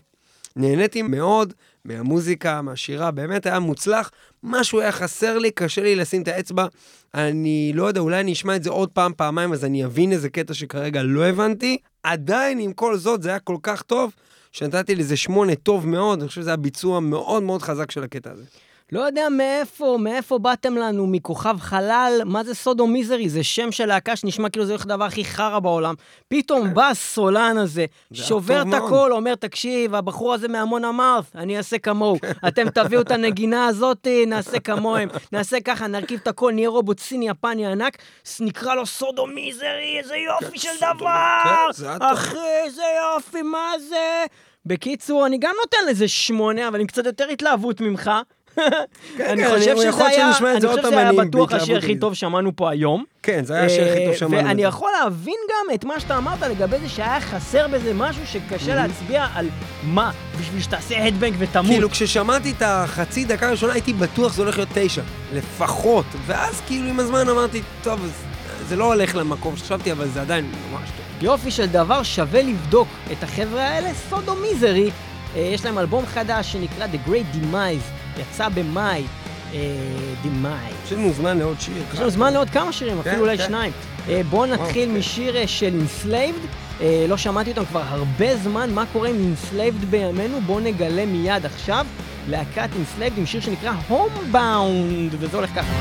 נהניתי מאוד מהמוזיקה, מהשירה, באמת היה מוצלח. משהו היה חסר לי, קשה לי לשים את האצבע. אני לא יודע, אולי אני אשמע את זה עוד פעם, פעמיים, אז אני אבין איזה קטע שכרגע לא הבנתי. עדיין, עם כל זאת, זה היה כל כך טוב, שנתתי לזה שמונה טוב מאוד, אני חושב שזה היה ביצוע מאוד מאוד חזק של הקטע הזה. לא יודע מאיפה, מאיפה באתם לנו, מכוכב חלל, מה זה סודו מיזרי? זה שם של להקה שנשמע כאילו זה הולך הדבר הכי חרא בעולם. פתאום בא הסולן הזה, שובר את הכל, אומר, תקשיב, הבחור הזה מהמון אמרת, אני אעשה כמוהו. אתם תביאו את הנגינה הזאת, נעשה כמוהם. נעשה ככה, נרכיב את הכל, נהיה רובוט סיני יפני ענק, נקרא לו סודו מיזרי, איזה יופי של דבר! אחי, איזה יופי, מה זה? בקיצור, אני גם נותן לזה שמונה, אבל עם קצת יותר התלהבות ממך. אני כן, חושב שזה היה, אני חושב שזה היה בטוח השיר הכי. טוב שמענו פה היום. כן, זה היה השיר הכי טוב אה, שמענו. ואני. יכול להבין גם את מה שאתה אמרת לגבי זה שהיה חסר בזה משהו שקשה להצביע על מה, בשביל שתעשה הדבנג ותמות. כאילו, כששמעתי את החצי דקה הראשונה, הייתי בטוח שזה הולך להיות תשע, לפחות. ואז כאילו עם הזמן אמרתי, טוב, זה לא הולך למקום שחשבתי, אבל זה עדיין ממש טוב. יופי של דבר, שווה לבדוק את החבר'ה האלה, סודו מיזרי. אה, יש להם אלבום חדש שנקרא The Great Demise, יצא במאי. אה, Demise. יש לנו זמן לעוד שיר. יש לנו זמן לעוד כמה שירים, כן, אפילו אולי כן. שניים. אה, בואו נתחיל כן. משיר אה, של Enslaved. לא שמעתי אותם כבר הרבה זמן, מה קורה עם Enslaved בימינו? בואו נגלה מיד עכשיו. להקת Enslaved עם שיר שנקרא Homebound, וזה הולך ככה.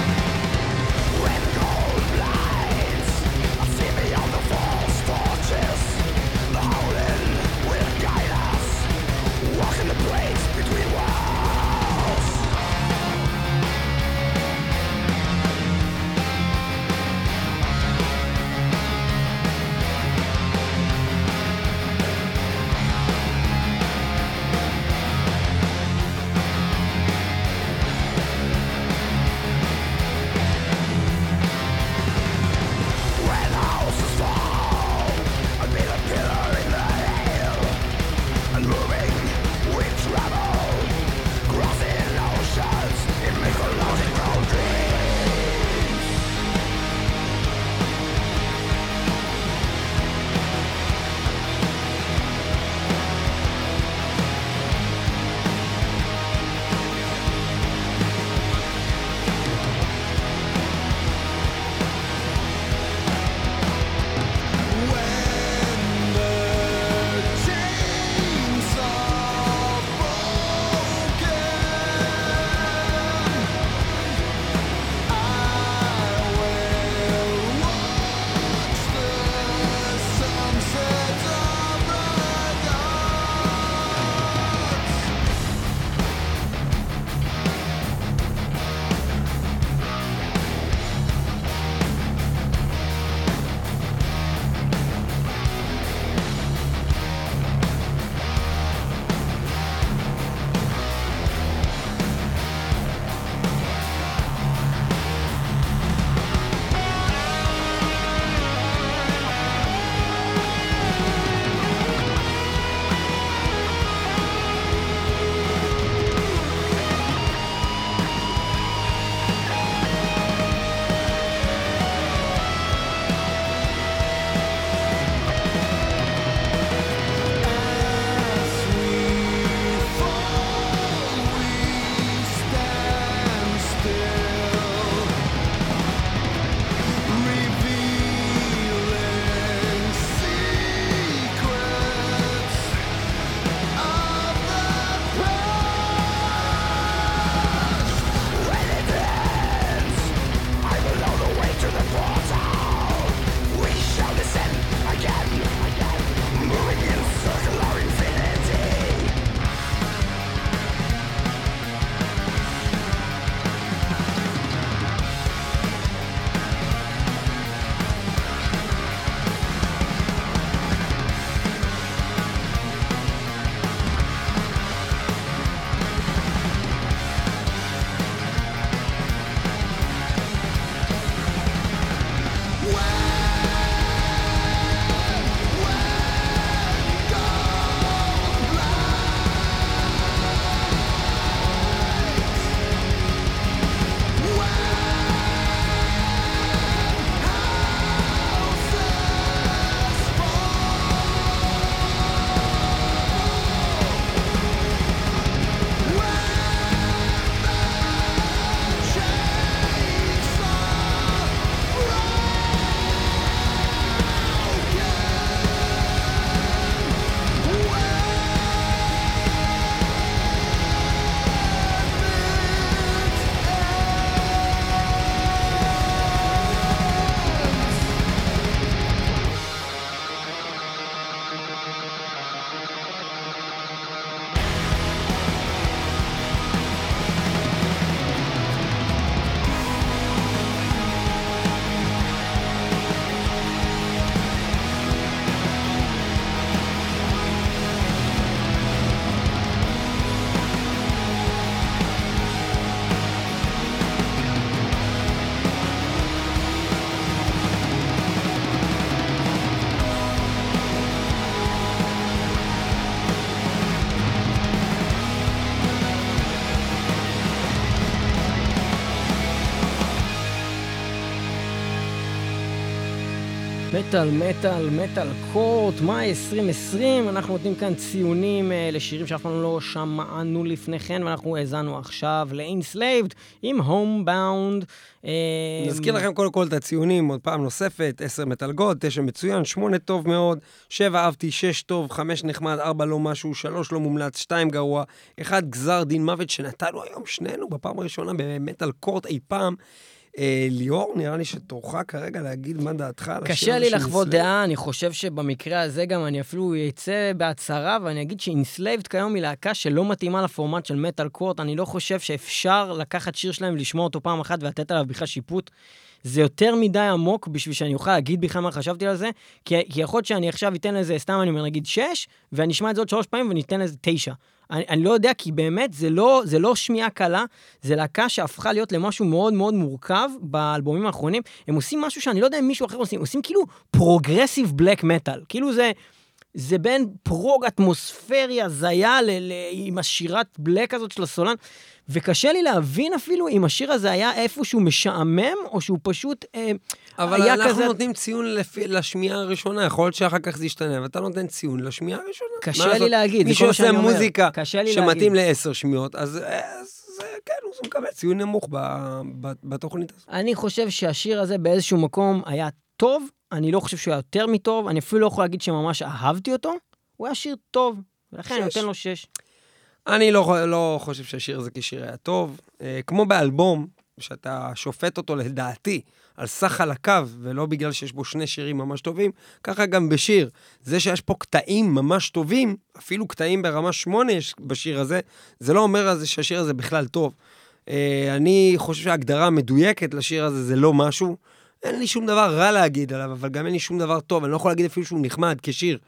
מטאל, מטאל, מטאל קורט, מאי 2020, אנחנו נותנים כאן ציונים uh, לשירים שאף פעם לא שמענו לפני כן, ואנחנו האזנו עכשיו ל-Enslaved עם Homebound. אה, נזכיר לכם קודם כל את הציונים עוד פעם נוספת, 10 מטאל גוד, 9 מצוין, 8 טוב מאוד, 7 אהבתי, 6 טוב, 5 נחמד, 4 לא משהו, 3 לא מומלץ, 2 גרוע, 1 גזר דין מוות שנתנו היום שנינו בפעם הראשונה במטאל קורט אי פעם. אה, ליאור, נראה לי שתורך כרגע להגיד מה דעתך על השיר קשה לי לחוות דעה, אני חושב שבמקרה הזה גם אני אפילו אצא בהצהרה ואני אגיד שאינסלייבד כיום היא להקה שלא מתאימה לפורמט של מטאל קורט. אני לא חושב שאפשר לקחת שיר שלהם ולשמוע אותו פעם אחת ולתת עליו בכלל שיפוט. זה יותר מדי עמוק בשביל שאני אוכל להגיד בכלל מה חשבתי על זה, כי, כי יכול להיות שאני עכשיו אתן לזה, סתם אני אומר, נגיד 6, ואני אשמע את זה עוד שלוש פעמים ואני אתן לזה 9. אני, אני לא יודע, כי באמת זה לא, זה לא שמיעה קלה, זה להקה שהפכה להיות למשהו מאוד מאוד מורכב באלבומים האחרונים. הם עושים משהו שאני לא יודע אם מישהו אחר עושים, עושים כאילו progressive black metal. כאילו זה... זה בין prog אטמוספרי הזה ל- ל- עם השירת black הזאת של הסולן, וקשה לי להבין אפילו אם השיר הזה היה איפשהו משעמם, או שהוא פשוט אה, אבל אנחנו כזה... נותנים ציון לפי, לשמיעה הראשונה, יכול להיות שאחר כך זה ישתנה, ואתה נותן ציון לשמיעה הראשונה. קשה לי להגיד, זה שאני אומר. מי שעושה מוזיקה שמתאים לעשר שמיעות, אז... אז... כן, הוא מקבל ציון נמוך בתוכנית הזאת. אני חושב שהשיר הזה באיזשהו מקום היה טוב, אני לא חושב שהוא היה יותר מטוב, אני אפילו לא יכול להגיד שממש אהבתי אותו, הוא היה שיר טוב, ולכן אני נותן לו שש. אני לא, לא חושב שהשיר הזה כשיר היה טוב. אה, כמו באלבום, שאתה שופט אותו לדעתי על סך חלקיו, ולא בגלל שיש בו שני שירים ממש טובים, ככה גם בשיר. זה שיש פה קטעים ממש טובים, אפילו קטעים ברמה שמונה יש בשיר הזה, זה לא אומר על זה שהשיר הזה בכלל טוב. אה, אני חושב שההגדרה המדויקת לשיר הזה זה לא משהו. אין לי שום דבר רע להגיד עליו, אבל גם אין לי שום דבר טוב. אני לא יכול להגיד אפילו שהוא נחמד כשיר.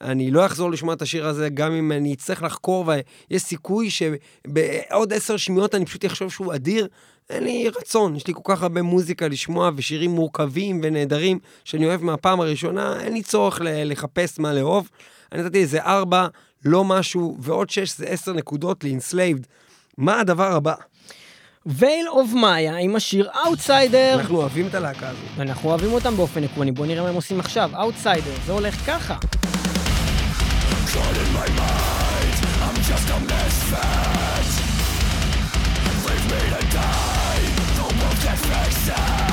אני לא אחזור לשמוע את השיר הזה, גם אם אני אצטרך לחקור, ויש סיכוי שבעוד עשר שמיעות אני פשוט אחשוב שהוא אדיר. אין לי רצון, יש לי כל כך הרבה מוזיקה לשמוע ושירים מורכבים ונהדרים שאני אוהב מהפעם הראשונה, אין לי צורך לחפש מה לאהוב. אני נתתי איזה ארבע, לא משהו, ועוד שש זה עשר נקודות ל-Enslaved. מה הדבר הבא? Veil of Maya עם השיר אאוטסיידר. אנחנו אוהבים את הלהקה הזאת. אנחנו אוהבים אותם באופן עקרוני, בואו נראה מה הם עושים עכשיו. אאוטסיידר, זה הולך ככה. myself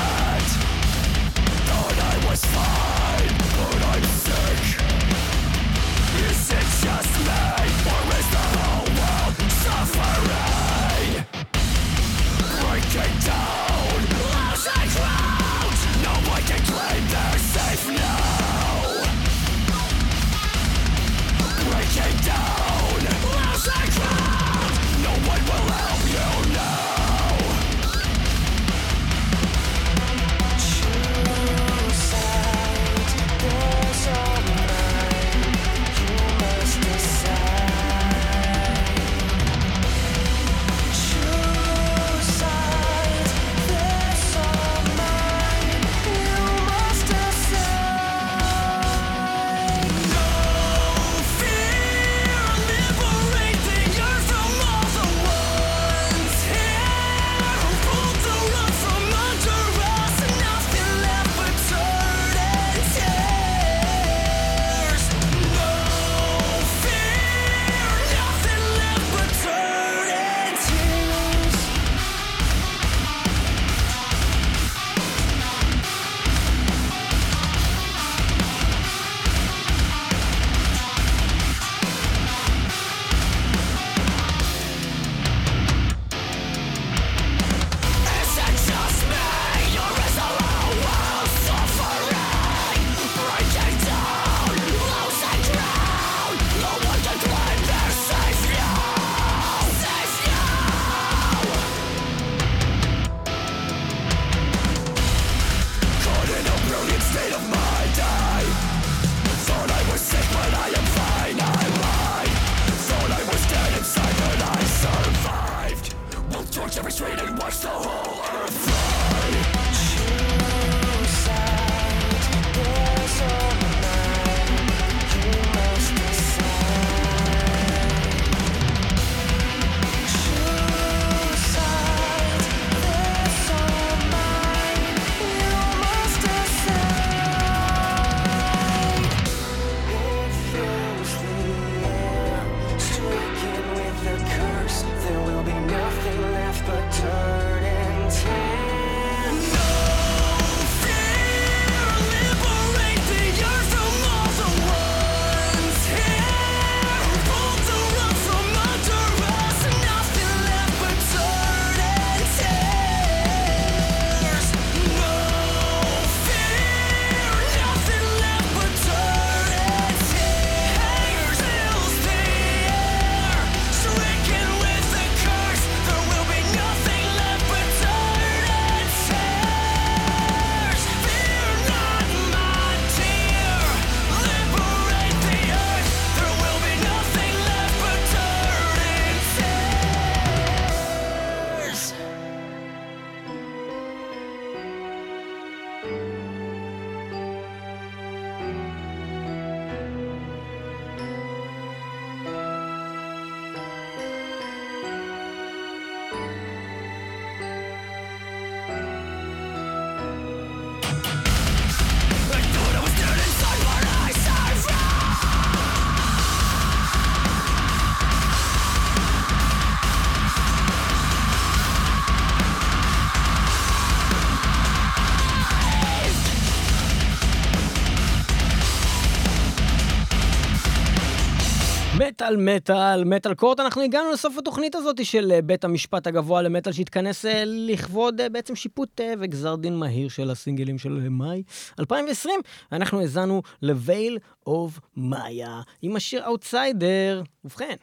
מטאל מטאל, מטאל court, אנחנו הגענו לסוף התוכנית הזאת של אה, בית המשפט הגבוה למטאל שהתכנס אה, לכבוד אה, בעצם שיפוט וגזר דין מהיר של הסינגלים של מאי 2020. אנחנו האזנו ל-Veil of Maya עם השיר אאוטסיידר. ובכן.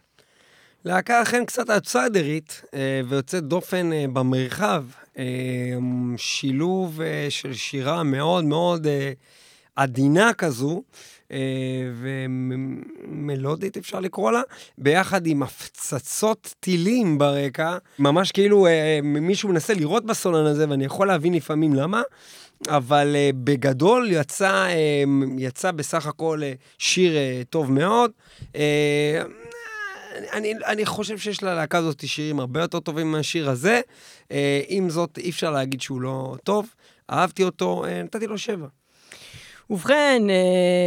להקה אכן קצת אאוטסיידרית ויוצאת דופן במרחב. שילוב של שירה מאוד מאוד עדינה כזו. אה, ומלודית אפשר לקרוא לה, ביחד עם הפצצות טילים ברקע, ממש כאילו אה, מישהו מנסה לראות בסולן הזה, ואני יכול להבין לפעמים למה. אבל בגדול יצא, יצא בסך הכל שיר טוב מאוד. אני, אני חושב שיש ללהקה הזאת שירים הרבה יותר טובים מהשיר הזה. עם זאת, אי אפשר להגיד שהוא לא טוב. אהבתי אותו, נתתי לו שבע. ובכן,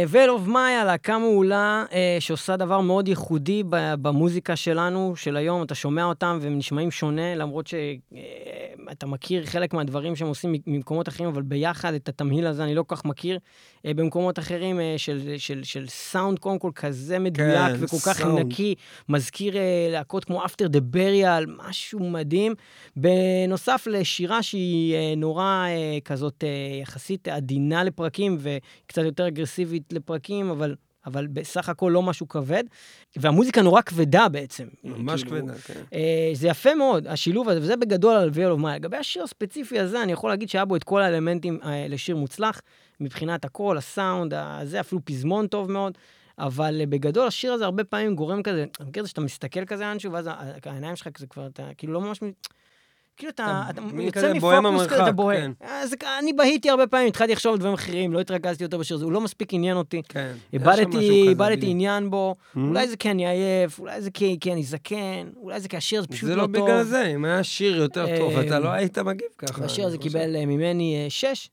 ול אוף מאיה, להקה מעולה אה, שעושה דבר מאוד ייחודי במוזיקה שלנו, של היום. אתה שומע אותם והם נשמעים שונה, למרות שאתה אה, מכיר חלק מהדברים שהם עושים ממקומות אחרים, אבל ביחד את התמהיל הזה אני לא כל כך מכיר. אה, במקומות אחרים של, של, של של סאונד קודם כל כזה מדויק כן, וכל כך סאונד. נקי, מזכיר להקות כמו After the Burial, משהו מדהים. בנוסף לשירה שהיא נורא כזאת יחסית עדינה לפרקים, ו... קצת יותר אגרסיבית לפרקים, אבל, אבל בסך הכל לא משהו כבד. והמוזיקה נורא כבדה בעצם. ממש כאילו, כבדה, כן. אה, זה יפה מאוד, השילוב הזה, וזה בגדול על ויאל אוף מאי. לגבי השיר הספציפי הזה, אני יכול להגיד שהיה בו את כל האלמנטים אה, לשיר מוצלח, מבחינת הקול, הסאונד, הזה, אפילו פזמון טוב מאוד. אבל אה, בגדול, השיר הזה הרבה פעמים גורם כזה, אני מכיר את זה שאתה מסתכל כזה אנשהו, ואז העיניים שלך כזה כבר, אתה כאילו לא ממש... כאילו אתה, אתה יוצא מפוקוס כזה, אתה בוהה. כן. אז אני בהיתי הרבה פעמים, התחלתי לחשוב על דברים אחרים, לא התרכזתי יותר בשיר הזה, הוא לא מספיק עניין אותי. כן. איבדתי, עניין בו, mm-hmm. אולי זה כי אני עייף, אולי זה כי, אני זקן, אולי זה כי השיר הזה פשוט לא טוב. זה לא בגלל זה, אם היה שיר יותר טוב, אתה לא היית מגיב ככה. השיר הזה קיבל אה, ממני אה, שש.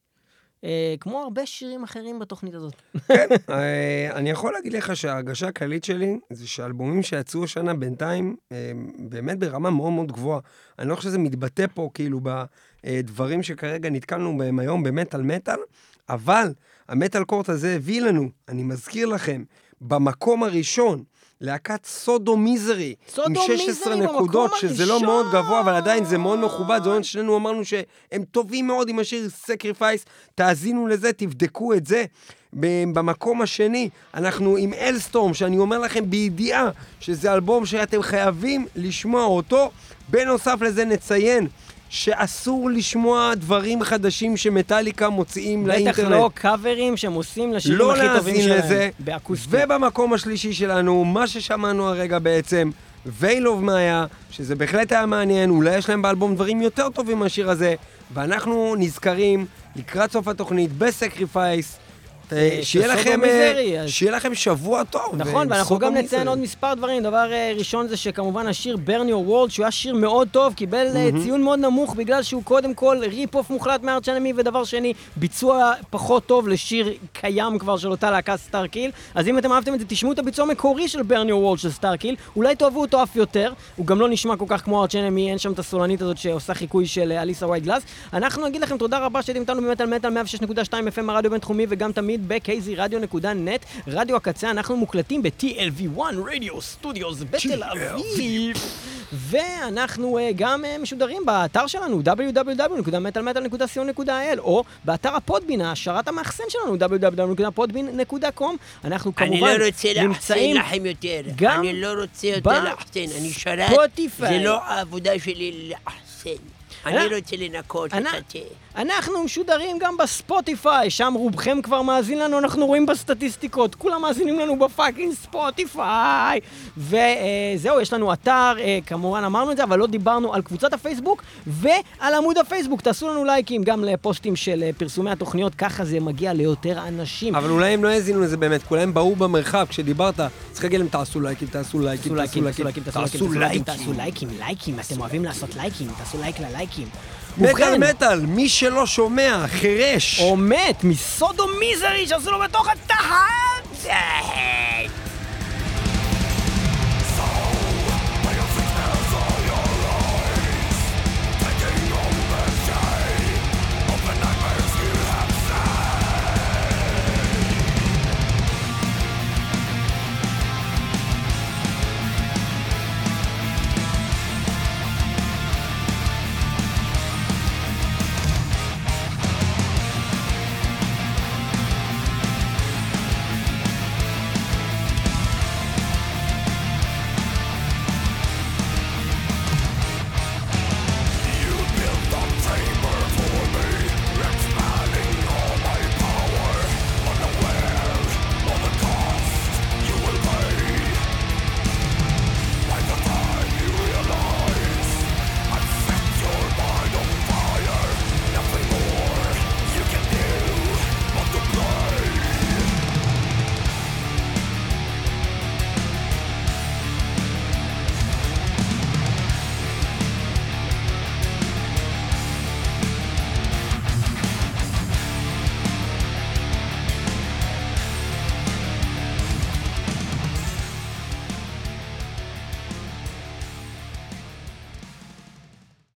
אה, כמו הרבה שירים אחרים בתוכנית הזאת. כן, אה, אני יכול להגיד לך שההרגשה הכללית שלי זה שאלבומים שיצאו השנה בינתיים, אה, באמת ברמה מאוד מאוד גבוהה. אני לא חושב שזה מתבטא פה כאילו בדברים שכרגע נתקלנו בהם היום במטאל מטאל, אבל המטאל court הזה הביא לנו, אני מזכיר לכם, במקום הראשון, להקת Sodomisery, עם 16 נקודות, שזה לא מאוד גבוה, אבל עדיין זה מאוד מכובד. זאת אומרת, שנינו אמרנו שהם טובים מאוד עם השיר Sacrifice, תאזינו לזה, תבדקו את זה. במקום השני, אנחנו עם אלסטורם, שאני אומר לכם בידיעה שזה אלבום שאתם חייבים לשמוע אותו. בנוסף לזה נציין שאסור לשמוע דברים חדשים שמטאליקה מוציאים בטח לאינטרנט. בטח לא קאברים שהם עושים לשירים לא הכי טובים שלהם. לא להאזין לזה. באקוסטי. ובמקום השלישי שלנו, מה ששמענו הרגע בעצם, ויילוב מאיה, שזה בהחלט היה מעניין, אולי יש להם באלבום דברים יותר טובים מהשיר הזה, ואנחנו נזכרים לקראת סוף התוכנית בסקריפייס. אה, שיהיה לכם, אה, שיהיה לכם שבוע טוב. נכון, ואנחנו גם נציין עוד מספר דברים. דבר אה, ראשון זה שכמובן השיר Burn Your World, שהוא היה שיר מאוד טוב, קיבל ציון מאוד נמוך בגלל שהוא קודם כל rip-off מוחלט מ Arch Enemy, ודבר שני, ביצוע פחות טוב לשיר קיים כבר של אותה להקה Starkill. אז אם אתם אהבתם את זה, תשמעו את הביצוע המקורי של Burn Your World של Starkill, אולי תאהבו אותו אף יותר, הוא גם לא נשמע כל כך כמו Arch Enemy, אין שם את הסולנית הזאת שעושה חיקוי של Alissa White-Gluz. אנחנו נגיד לכם תודה רבה שהייתם איתנו במטאל מטאל 106.2 FM הרדיו בינתחומי וגם תמיד ב-kzradio.net, רדיו הקצה, אנחנו מוקלטים ב-TLV1 רדיו סטודיוס בתל אביב. ואנחנו uh, גם uh, משודרים באתר שלנו, www.metalmetal.co.il, או באתר הפודבין, השרת המאחסן שלנו, www.podbin.com. אנחנו כמובן אני לא רוצה לאחסן לכם יותר. גם אני לא רוצה יותר לאחסן, אני שרת. זה לא העבודה שלי לאחסן. אני רוצה לנקות את התה. אנחנו משודרים גם בספוטיפיי, שם רובכם כבר מאזין לנו, אנחנו רואים בסטטיסטיקות, כולם מאזינים לנו ב fucking ספוטיפיי. וזהו, יש לנו אתר, אה, כמובן אמרנו את זה, אבל לא דיברנו על קבוצת הפייסבוק ועל עמוד הפייסבוק. תעשו לנו לייקים גם לפוסטים של אה, פרסומי התוכניות, ככה זה מגיע ליותר אנשים. אבל אולי הם לא האזינו לזה באמת, כולם באו במרחב כשדיברת, צריך להגיד להם תעשו לייקים, תעשו לייקים, תעשו לייקים, תעשו לייקים, תעשו לייקים, לייקים, אתם אוהבים לעשות לייקים, תעשו לייק ללייקים. מטאל מטאל, מי שלא שומע, חירש. או מת, מסודו מיזרי שעשו לו בתוך התחת.